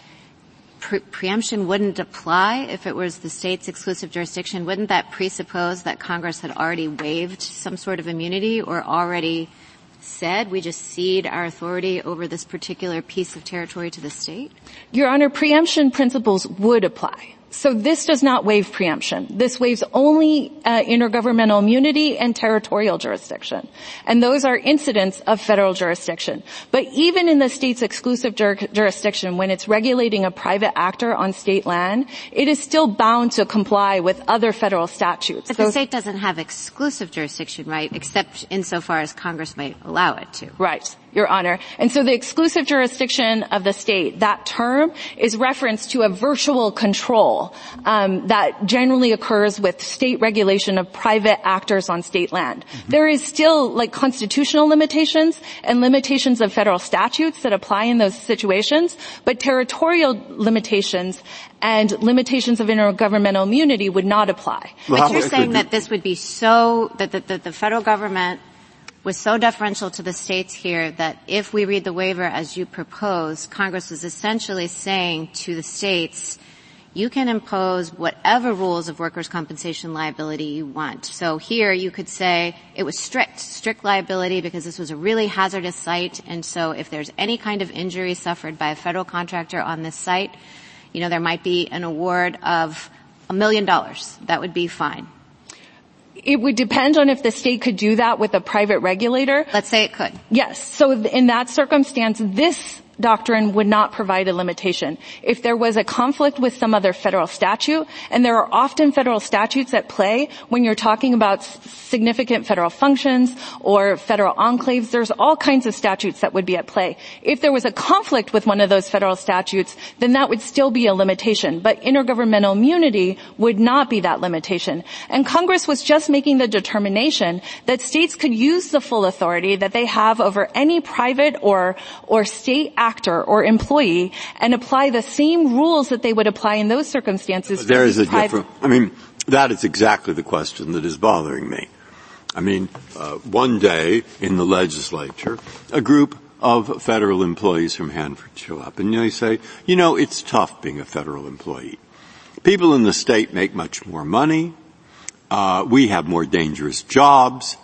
pre- preemption wouldn't apply if it was the state's exclusive jurisdiction. Wouldn't that presuppose that Congress had already waived some sort of immunity or already said we just cede our authority over this particular piece of territory to the state? Your Honor, preemption principles would apply. So this does not waive preemption. This waives only uh, intergovernmental immunity and territorial jurisdiction. And those are incidents of federal jurisdiction. But even in the state's exclusive jur- jurisdiction, when it's regulating a private actor on state land, it is still bound to comply with other federal statutes. But so, the state doesn't have exclusive jurisdiction, right? Except insofar as Congress might allow it to. Right. Your Honor. And so the exclusive jurisdiction of the state, that term is reference to a virtual control um, that generally occurs with state regulation of private actors on state land. Mm-hmm. There is still like constitutional limitations and limitations of federal statutes that apply in those situations, but territorial limitations and limitations of intergovernmental immunity would not apply. Well, but you're saying that this would be so that the, the, the federal government was so deferential to the states here that if we read the waiver as you propose, Congress was essentially saying to the states, you can impose whatever rules of workers' compensation liability you want. So here you could say it was strict, strict liability because this was a really hazardous site, and so if there's any kind of injury suffered by a federal contractor on this site, you know, there might be an award of a million dollars. That would be fine. It would depend on if the state could do that with a private regulator. Let's say it could. Yes. So in that circumstance, this doctrine would not provide a limitation. If there was a conflict with some other federal statute, and there are often federal statutes at play when you're talking about significant federal functions or federal enclaves, there's all kinds of statutes that would be at play. If there was a conflict with one of those federal statutes, then that would still be a limitation. But intergovernmental immunity would not be that limitation. And Congress was just making the determination that states could use the full authority that they have over any private or, or state actor or employee and apply the same rules that they would apply in those circumstances. There is a different, I mean, that is exactly the question that is bothering me. I mean, uh, one day in the legislature, a group of federal employees from Hanford show up and they say, you know, it's tough being a federal employee. People in the state make much more money. Uh, we have more dangerous jobs,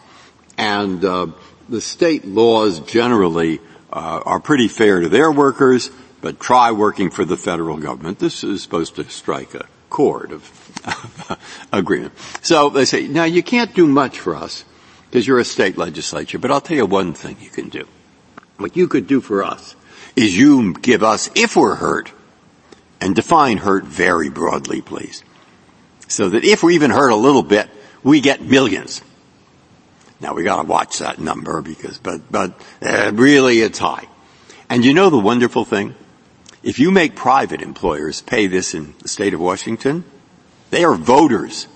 and uh, the state laws generally Uh, are pretty fair to their workers, but try working for the federal government. This is supposed to strike a chord of agreement. So they say, now you can't do much for us because you're a state legislature, but I'll tell you one thing you can do. What you could do for us is you give us, if we're hurt, and define hurt very broadly, please. So that if we're even hurt a little bit, we get millions. Now we gotta watch that number because, but, but uh, really it's high. And you know the wonderful thing? If you make private employers pay this in the state of Washington, they are voters.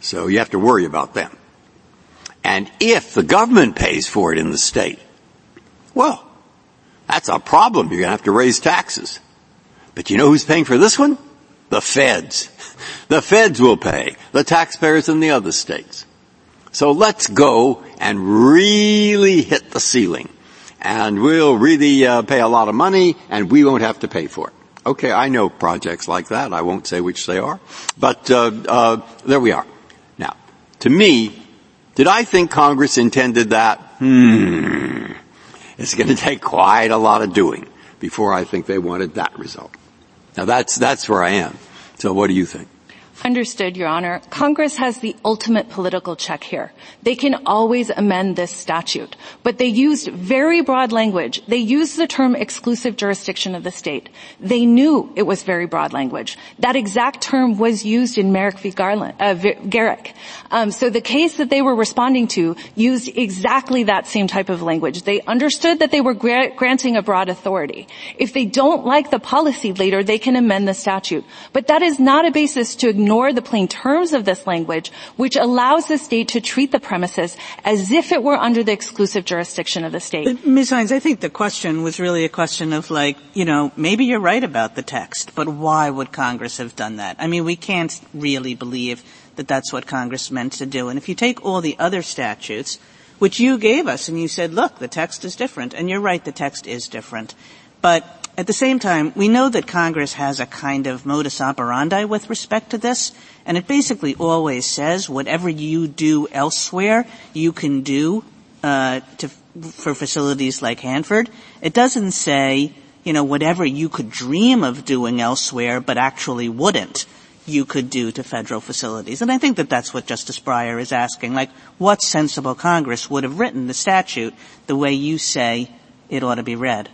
So you have to worry about them. And if the government pays for it in the state, well, that's a problem. You're going to have to raise taxes. But you know who's paying for this one? The feds. The feds will pay. The taxpayers in the other states. So let's go and really hit the ceiling. And we'll really uh, pay a lot of money and we won't have to pay for it. Okay, I know projects like that. I won't say which they are. But uh, uh, there we are. Now, to me, did I think Congress intended that? Hmm. It's going to take quite a lot of doing before I think they wanted that result. Now that's, that's where I am. So what do you think? Understood, Your Honor. Congress has the ultimate political check here. They can always amend this statute, but they used very broad language. They used the term exclusive jurisdiction of the state. They knew it was very broad language. That exact term was used in Merrick v. Garland, uh, Gerrick. Um, so the case that they were responding to used exactly that same type of language. They understood that they were gra- granting a broad authority. If they don't like the policy later, they can amend the statute. But that is not a basis to ignore ignore the plain terms of this language, which allows the state to treat the premises as if it were under the exclusive jurisdiction of the state. Ms. Heintz, I think the question was really a question of like, you know, maybe you're right about the text, but why would Congress have done that? I mean, we can't really believe that that's what Congress meant to do. And if you take all the other statutes, which you gave us and you said, look, the text is different, and you're right, the text is different. But at the same time, we know that Congress has a kind of modus operandi with respect to this, and it basically always says whatever you do elsewhere, you can do uh, to, for facilities like Hanford. It doesn't say, you know, whatever you could dream of doing elsewhere, but actually wouldn't you could do to federal facilities. And I think that that's what Justice Breyer is asking. Like, what sensible Congress would have written the statute the way you say it ought to be read?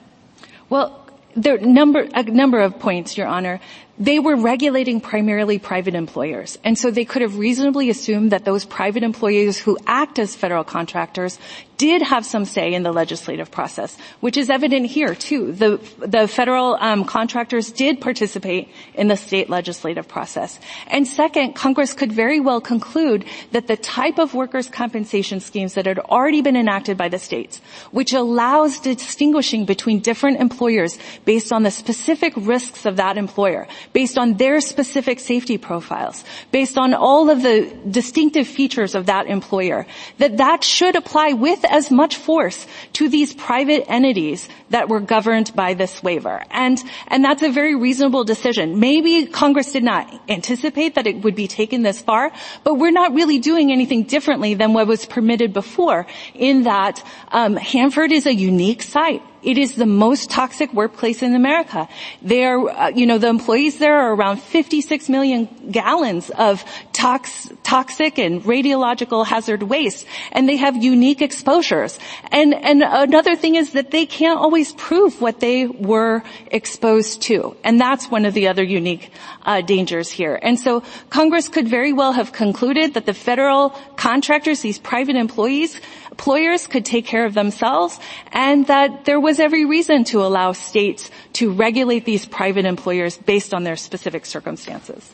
Well, there number, a number of points, Your Honor. They were regulating primarily private employers. And so they could have reasonably assumed that those private employees who act as federal contractors did have some say in the legislative process, which is evident here too. The, the federal um, contractors did participate in the state legislative process. And second, Congress could very well conclude that the type of workers' compensation schemes that had already been enacted by the states, which allows distinguishing between different employers based on the specific risks of that employer, based on their specific safety profiles, based on all of the distinctive features of that employer, that that should apply with as much force to these private entities that were governed by this waiver. And, and that's a very reasonable decision. Maybe Congress did not anticipate that it would be taken this far, but we're not really doing anything differently than what was permitted before in that um, Hanford is a unique site. It is the most toxic workplace in America. There, uh, you know, the employees there are around 56 million gallons of tox- toxic and radiological hazard waste, and they have unique exposures. And and another thing is that they can't always prove what they were exposed to, and that's one of the other unique uh, dangers here. And so Congress could very well have concluded that the federal contractors, these private employees, employers could take care of themselves and that there was every reason to allow states to regulate these private employers based on their specific circumstances.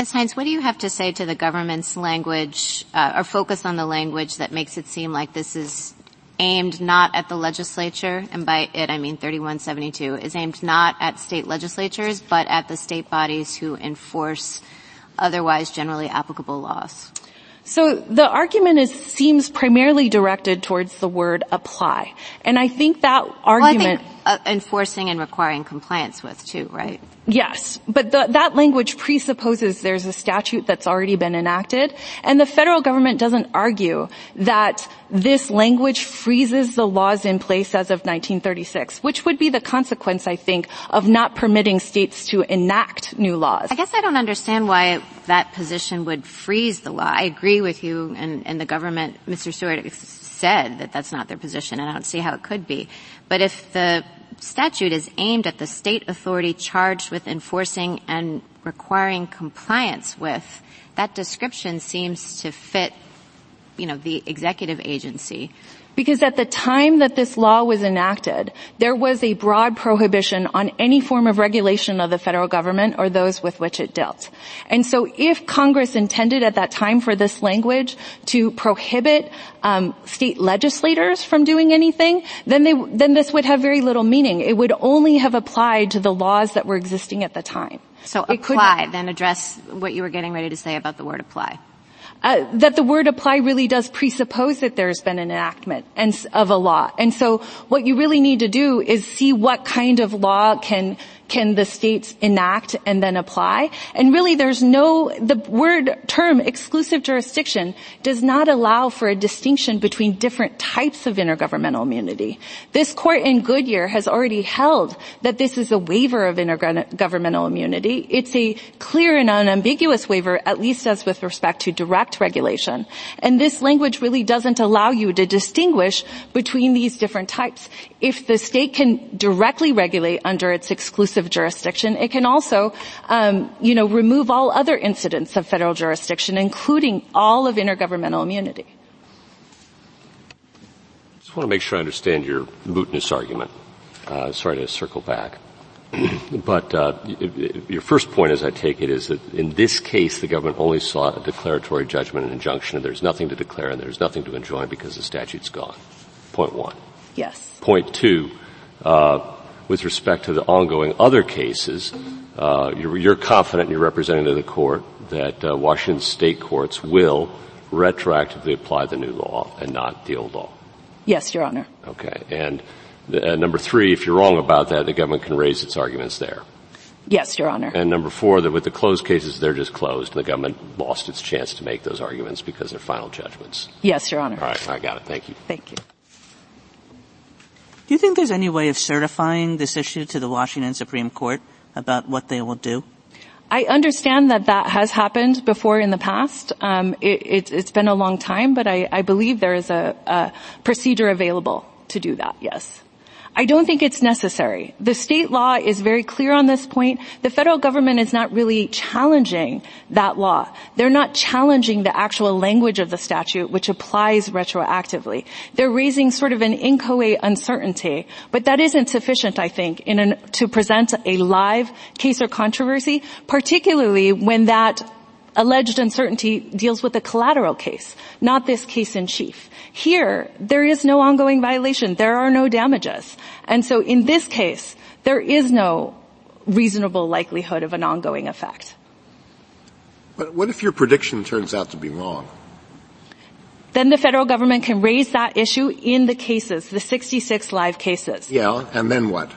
Ms. Heintz, what do you have to say to the government's language uh, or focus on the language that makes it seem like this is aimed not at the legislature, and by it I mean 3172, is aimed not at state legislatures, but at the state bodies who enforce otherwise generally applicable laws? So the argument is, seems primarily directed towards the word apply. And I think that argument... Well, uh, enforcing and requiring compliance with too, right? Yes, but the, that language presupposes there's a statute that's already been enacted, and the federal government doesn't argue that this language freezes the laws in place as of 1936, which would be the consequence, I think, of not permitting states to enact new laws. I guess I don't understand why that position would freeze the law. I agree with you and, and the government, Mr. Stewart said that that's not their position, and I don't see how it could be. But if the statute is aimed at the state authority charged with enforcing and requiring compliance with, that description seems to fit, you know, the executive agency because at the time that this law was enacted, there was a broad prohibition on any form of regulation of the federal government or those with which it dealt. And so if Congress intended at that time for this language to prohibit um, state legislators from doing anything, then they, then this would have very little meaning. It would only have applied to the laws that were existing at the time. So it apply, could, then address what you were getting ready to say about the word apply. Uh, that the word apply really does presuppose that there's been an enactment and, of a law. And so what you really need to do is see what kind of law can can the states enact and then apply? And really there's no, the word term exclusive jurisdiction does not allow for a distinction between different types of intergovernmental immunity. This court in Goodyear has already held that this is a waiver of intergovernmental immunity. It's a clear and unambiguous waiver, at least as with respect to direct regulation. And this language really doesn't allow you to distinguish between these different types. If the state can directly regulate under its exclusive exclusive jurisdiction. It can also, um, you know, remove all other incidents of federal jurisdiction, including all of intergovernmental immunity. I just want to make sure I understand your mootness argument. Uh, sorry to circle back. but uh, your first point, as I take it, is that in this case, the government only sought a declaratory judgment and injunction, and there's nothing to declare and there's nothing to enjoin because the statute's gone. Point one. Yes. Point two. Uh, with respect to the ongoing other cases, uh, you're, you're, confident you're representing to the court that uh, Washington state courts will retroactively apply the new law and not the old law. Yes, Your Honor. Okay. And the, uh, number three, if you're wrong about that, the government can raise its arguments there. Yes, Your Honor. And number four, that with the closed cases, they're just closed, and the government lost its chance to make those arguments because they're final judgments. Yes, Your Honor. All right, I got it. Thank you. Thank you. Do you think there's any way of certifying this issue to the Washington Supreme Court about what they will do? I understand that that has happened before in the past. Um, it, has been a long time, but I, I believe there is a, a procedure available to do that. Yes. I don't think it's necessary. The state law is very clear on this point. The federal government is not really challenging that law. They're not challenging the actual language of the statute, which applies retroactively. They're raising sort of an inchoate uncertainty, but that isn't sufficient, I think, to present a live case or controversy, particularly when that alleged uncertainty deals with a collateral case, not this case in chief. Here, there is no ongoing violation. There are no damages. And so in this case, there is no reasonable likelihood of an ongoing effect. But what if your prediction turns out to be wrong? Then the federal government can raise that issue in the cases, the 66 live cases. Yeah, and then what?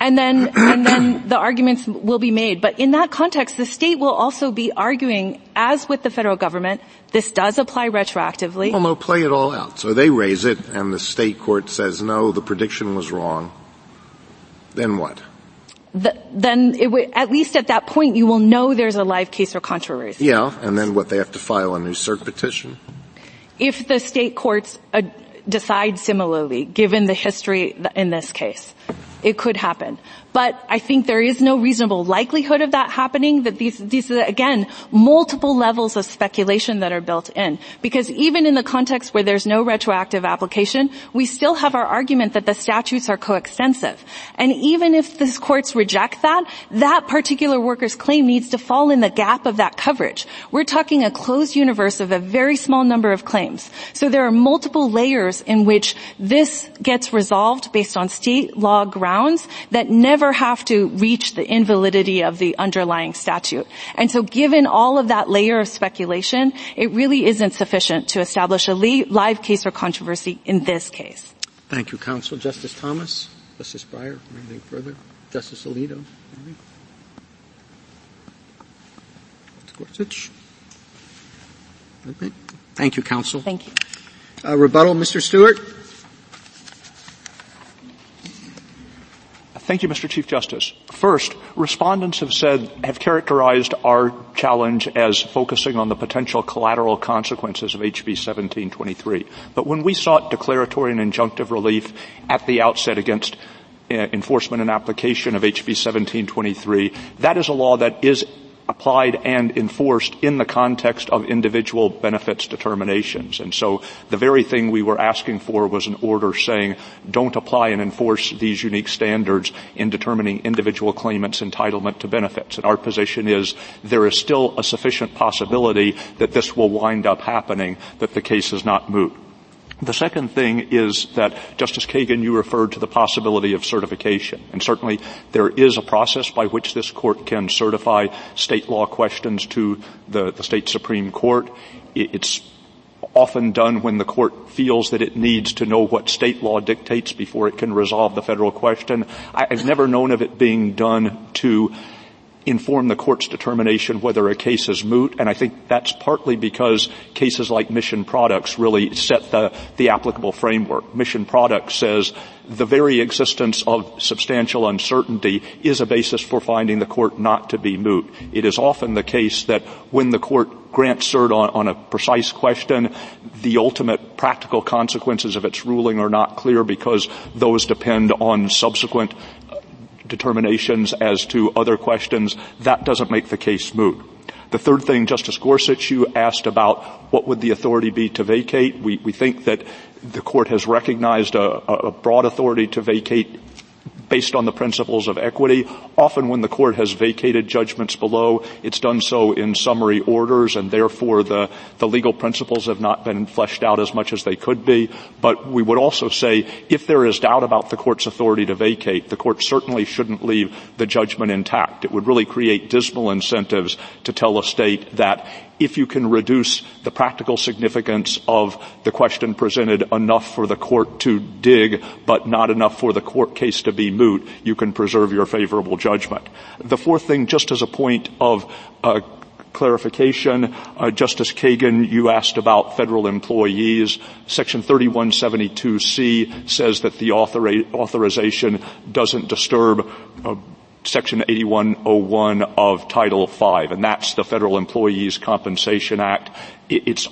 And then and then the arguments will be made. But in that context, the state will also be arguing, as with the federal government, this does apply retroactively. Well, no, play it all out. So they raise it, and the state court says no, the prediction was wrong. Then what? The, then w- at least at that point, you will know there's a live case or controversy. Yeah, and then what? They have to file a new cert petition. If the state courts uh, decide similarly, given the history in this case it could happen. But I think there is no reasonable likelihood of that happening, that these, these are, again, multiple levels of speculation that are built in. Because even in the context where there's no retroactive application, we still have our argument that the statutes are coextensive. And even if the courts reject that, that particular worker's claim needs to fall in the gap of that coverage. We're talking a closed universe of a very small number of claims. So there are multiple layers in which this gets resolved based on state law grounds that never never have to reach the invalidity of the underlying statute. And so given all of that layer of speculation, it really isn't sufficient to establish a live case or controversy in this case. Thank you, counsel. Justice Thomas? Justice Breyer, anything further? Justice Alito? Anything? Gorsuch? Thank you, counsel. Thank you. Uh, rebuttal, Mr. Stewart? Thank you, Mr. Chief Justice. First, respondents have said, have characterized our challenge as focusing on the potential collateral consequences of HB 1723. But when we sought declaratory and injunctive relief at the outset against uh, enforcement and application of HB 1723, that is a law that is applied and enforced in the context of individual benefits determinations. And so the very thing we were asking for was an order saying don't apply and enforce these unique standards in determining individual claimants' entitlement to benefits. And our position is there is still a sufficient possibility that this will wind up happening, that the case is not moot. The second thing is that, Justice Kagan, you referred to the possibility of certification. And certainly there is a process by which this court can certify state law questions to the, the state Supreme Court. It's often done when the court feels that it needs to know what state law dictates before it can resolve the federal question. I've never known of it being done to inform the court's determination whether a case is moot, and I think that's partly because cases like Mission Products really set the, the applicable framework. Mission Products says the very existence of substantial uncertainty is a basis for finding the court not to be moot. It is often the case that when the court grants cert on, on, a precise question, the ultimate practical consequences of its ruling are not clear because those depend on subsequent determinations as to other questions, that doesn't make the case moot. The third thing, Justice Gorsuch, you asked about what would the authority be to vacate. We, we think that the court has recognized a, a broad authority to vacate based on the principles of equity. Often when the court has vacated judgments below, it's done so in summary orders and therefore the, the legal principles have not been fleshed out as much as they could be. But we would also say if there is doubt about the court's authority to vacate, the court certainly shouldn't leave the judgment intact. It would really create dismal incentives to tell a state that if you can reduce the practical significance of the question presented enough for the court to dig, but not enough for the court case to be moot, you can preserve your favorable judgment. The fourth thing, just as a point of uh, clarification, uh, Justice Kagan, you asked about federal employees. Section 3172C says that the author- authorization doesn't disturb uh, Section 8101 of Title V, and that's the Federal Employees Compensation Act. It's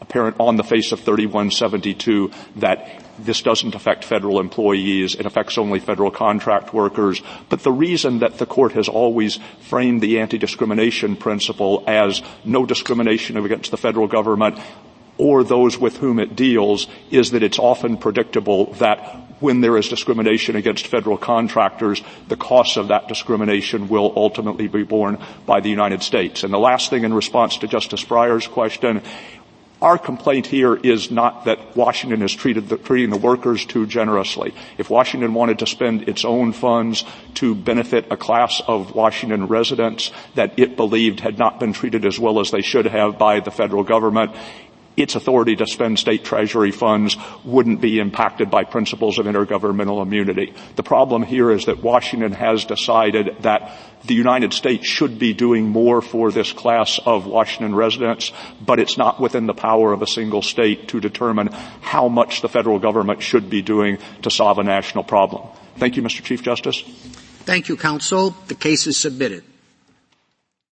apparent on the face of 3172 that this doesn't affect federal employees. It affects only federal contract workers. But the reason that the court has always framed the anti-discrimination principle as no discrimination against the federal government or those with whom it deals is that it's often predictable that when there is discrimination against federal contractors, the costs of that discrimination will ultimately be borne by the United States. And the last thing in response to Justice Breyer's question, our complaint here is not that Washington is treated the, treating the workers too generously. If Washington wanted to spend its own funds to benefit a class of Washington residents that it believed had not been treated as well as they should have by the federal government, its authority to spend state treasury funds wouldn't be impacted by principles of intergovernmental immunity. The problem here is that Washington has decided that the United States should be doing more for this class of Washington residents, but it's not within the power of a single state to determine how much the federal government should be doing to solve a national problem. Thank you, Mr. Chief Justice. Thank you, counsel. The case is submitted.